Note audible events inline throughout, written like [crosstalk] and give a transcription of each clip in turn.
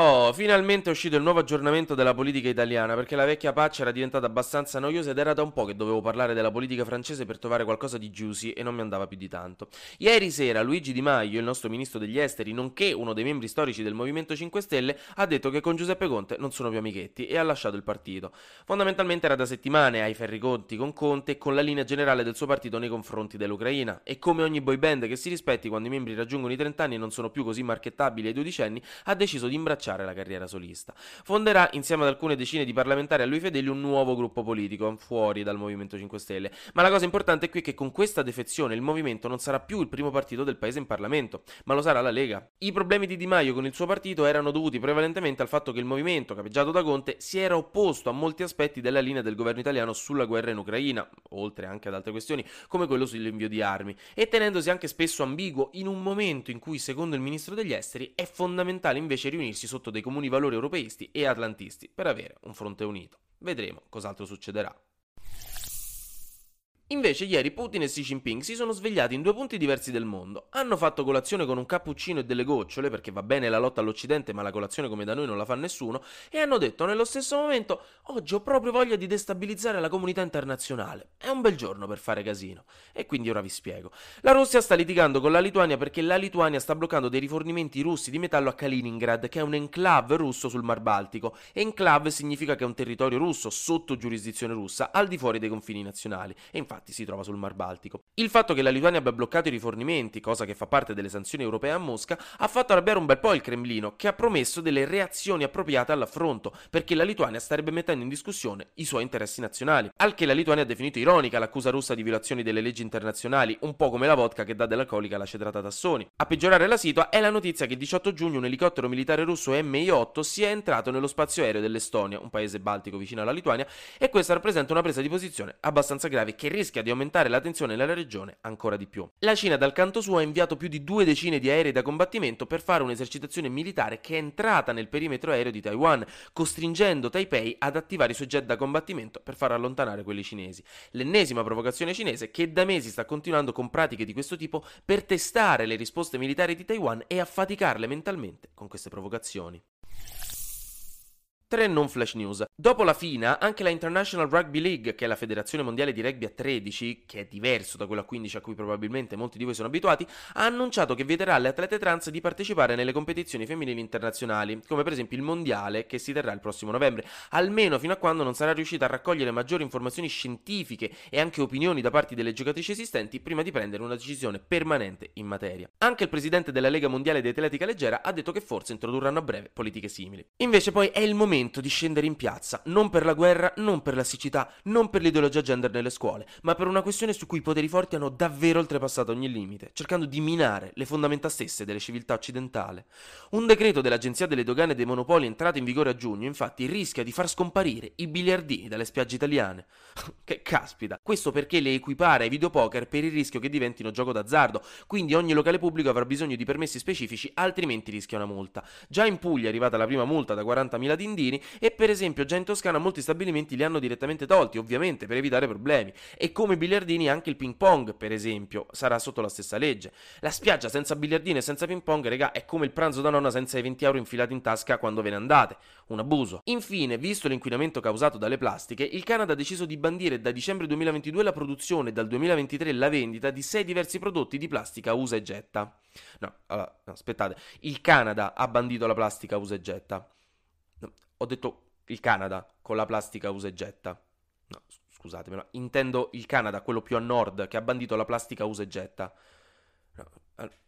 Oh, finalmente è uscito il nuovo aggiornamento della politica italiana, perché la vecchia paccia era diventata abbastanza noiosa ed era da un po' che dovevo parlare della politica francese per trovare qualcosa di juicy e non mi andava più di tanto. Ieri sera Luigi Di Maio, il nostro ministro degli esteri, nonché uno dei membri storici del Movimento 5 Stelle, ha detto che con Giuseppe Conte non sono più amichetti e ha lasciato il partito. Fondamentalmente era da settimane ai ferri conti con Conte e con la linea generale del suo partito nei confronti dell'Ucraina. E come ogni boy band che si rispetti quando i membri raggiungono i 30 anni e non sono più così marchettabili ai 12 anni, ha deciso di imbracciare la carriera solista. Fonderà insieme ad alcune decine di parlamentari a lui fedeli un nuovo gruppo politico, fuori dal Movimento 5 Stelle. Ma la cosa importante qui è che con questa defezione il Movimento non sarà più il primo partito del paese in Parlamento, ma lo sarà la Lega. I problemi di Di Maio con il suo partito erano dovuti prevalentemente al fatto che il Movimento, capeggiato da Conte, si era opposto a molti aspetti della linea del governo italiano sulla guerra in Ucraina, oltre anche ad altre questioni, come quello sull'invio di armi, e tenendosi anche spesso ambiguo in un momento in cui, secondo il ministro degli esteri, è fondamentale invece riunirsi sotto dei comuni comuni valori europeisti e atlantisti per avere un fronte unito. Vedremo cos'altro succederà. Invece ieri Putin e Xi Jinping si sono svegliati in due punti diversi del mondo. Hanno fatto colazione con un cappuccino e delle gocciole, perché va bene la lotta all'Occidente, ma la colazione come da noi non la fa nessuno, e hanno detto nello stesso momento oggi ho proprio voglia di destabilizzare la comunità internazionale. È un bel giorno per fare casino. E quindi ora vi spiego. La Russia sta litigando con la Lituania perché la Lituania sta bloccando dei rifornimenti russi di metallo a Kaliningrad, che è un enclave russo sul Mar Baltico. Enclave significa che è un territorio russo sotto giurisdizione russa, al di fuori dei confini nazionali. E infatti infatti si trova sul Mar Baltico. Il fatto che la Lituania abbia bloccato i rifornimenti, cosa che fa parte delle sanzioni europee a Mosca, ha fatto arrabbiare un bel po' il Cremlino, che ha promesso delle reazioni appropriate all'affronto, perché la Lituania starebbe mettendo in discussione i suoi interessi nazionali. Al che la Lituania ha definito ironica l'accusa russa di violazioni delle leggi internazionali, un po' come la vodka che dà dell'alcolica alla cedrata Tassoni. A peggiorare la situa è la notizia che il 18 giugno un elicottero militare russo Mi-8 sia entrato nello spazio aereo dell'Estonia, un paese baltico vicino alla Lituania, e questa rappresenta una presa di posizione abbastanza grave che rischia rischia di aumentare la tensione nella regione ancora di più. La Cina dal canto suo ha inviato più di due decine di aerei da combattimento per fare un'esercitazione militare che è entrata nel perimetro aereo di Taiwan, costringendo Taipei ad attivare i suoi jet da combattimento per far allontanare quelli cinesi. L'ennesima provocazione cinese che da mesi sta continuando con pratiche di questo tipo per testare le risposte militari di Taiwan e affaticarle mentalmente con queste provocazioni. Tre non flash news. Dopo la FINA, anche la International Rugby League, che è la federazione mondiale di rugby a 13, che è diverso da quello a 15 a cui probabilmente molti di voi sono abituati, ha annunciato che vieterà alle atlete trans di partecipare nelle competizioni femminili internazionali, come per esempio il mondiale che si terrà il prossimo novembre, almeno fino a quando non sarà riuscita a raccogliere maggiori informazioni scientifiche e anche opinioni da parte delle giocatrici esistenti prima di prendere una decisione permanente in materia. Anche il presidente della Lega Mondiale di Atletica Leggera ha detto che forse introdurranno a breve politiche simili. Invece poi è il momento momento di scendere in piazza, non per la guerra, non per la siccità, non per l'ideologia gender nelle scuole, ma per una questione su cui i poteri forti hanno davvero oltrepassato ogni limite, cercando di minare le fondamenta stesse delle civiltà occidentali. Un decreto dell'Agenzia delle Dogane dei Monopoli entrato in vigore a giugno, infatti, rischia di far scomparire i biliardini dalle spiagge italiane. [laughs] che caspita! Questo perché le equipara ai videopoker per il rischio che diventino gioco d'azzardo, quindi ogni locale pubblico avrà bisogno di permessi specifici, altrimenti rischia una multa. Già in Puglia è arrivata la prima multa da 40.000 dindini, bambini e per esempio già in Toscana molti stabilimenti li hanno direttamente tolti, ovviamente per evitare problemi. E come biliardini anche il ping pong, per esempio, sarà sotto la stessa legge. La spiaggia senza biliardini e senza ping pong, regà, è come il pranzo da nonna senza i 20 euro infilati in tasca quando ve ne andate. Un abuso. Infine, visto l'inquinamento causato dalle plastiche, il Canada ha deciso di bandire da dicembre 2022 la produzione e dal 2023 la vendita di sei diversi prodotti di plastica usa e getta. No, allora, aspettate. Il Canada ha bandito la plastica usa e getta. Ho detto il Canada con la plastica usa e getta. No, scusatemi, no. intendo il Canada, quello più a nord, che ha bandito la plastica usa e getta. No,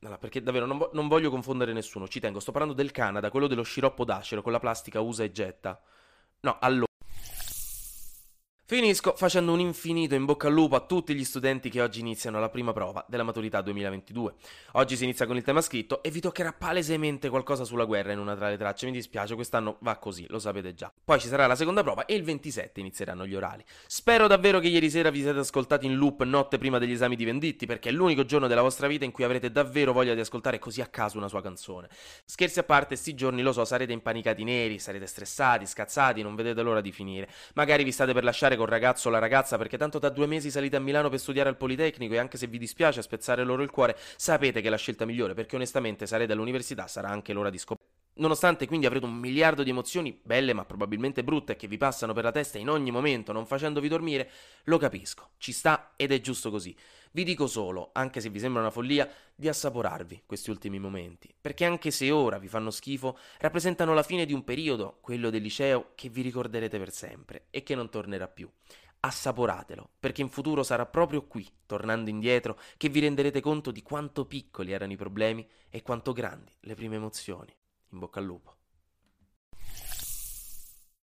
allora, perché davvero non, vo- non, voglio confondere nessuno, ci tengo, sto parlando del Canada, quello dello sciroppo d'acero con la plastica usa e getta. No, allora... Finisco facendo un infinito in bocca al lupo a tutti gli studenti che oggi iniziano la prima prova della maturità 2022. Oggi si inizia con il tema scritto e vi toccherà palesemente qualcosa sulla guerra in una tra le tracce. Mi dispiace, quest'anno va così, lo sapete già. Poi ci sarà la seconda prova e il 27 inizieranno gli orali. Spero davvero che ieri sera vi siete ascoltati in loop notte prima degli esami di Venditti, perché è l'unico giorno della vostra vita in cui avrete davvero voglia di ascoltare così a caso una sua canzone. Scherzi a parte, sti giorni lo so, sarete impanicati neri, sarete stressati, scazzati, non vedete l'ora di finire. Magari vi state per lasciare col ragazzo o la ragazza perché tanto da due mesi salite a Milano per studiare al Politecnico e anche se vi dispiace spezzare loro il cuore, sapete che è la scelta migliore perché onestamente sarete all'università, sarà anche l'ora di scoprire. Nonostante quindi avrete un miliardo di emozioni belle ma probabilmente brutte che vi passano per la testa in ogni momento non facendovi dormire, lo capisco, ci sta ed è giusto così. Vi dico solo, anche se vi sembra una follia, di assaporarvi questi ultimi momenti, perché anche se ora vi fanno schifo, rappresentano la fine di un periodo, quello del liceo, che vi ricorderete per sempre e che non tornerà più. Assaporatelo, perché in futuro sarà proprio qui, tornando indietro, che vi renderete conto di quanto piccoli erano i problemi e quanto grandi le prime emozioni. In bocca al lupo.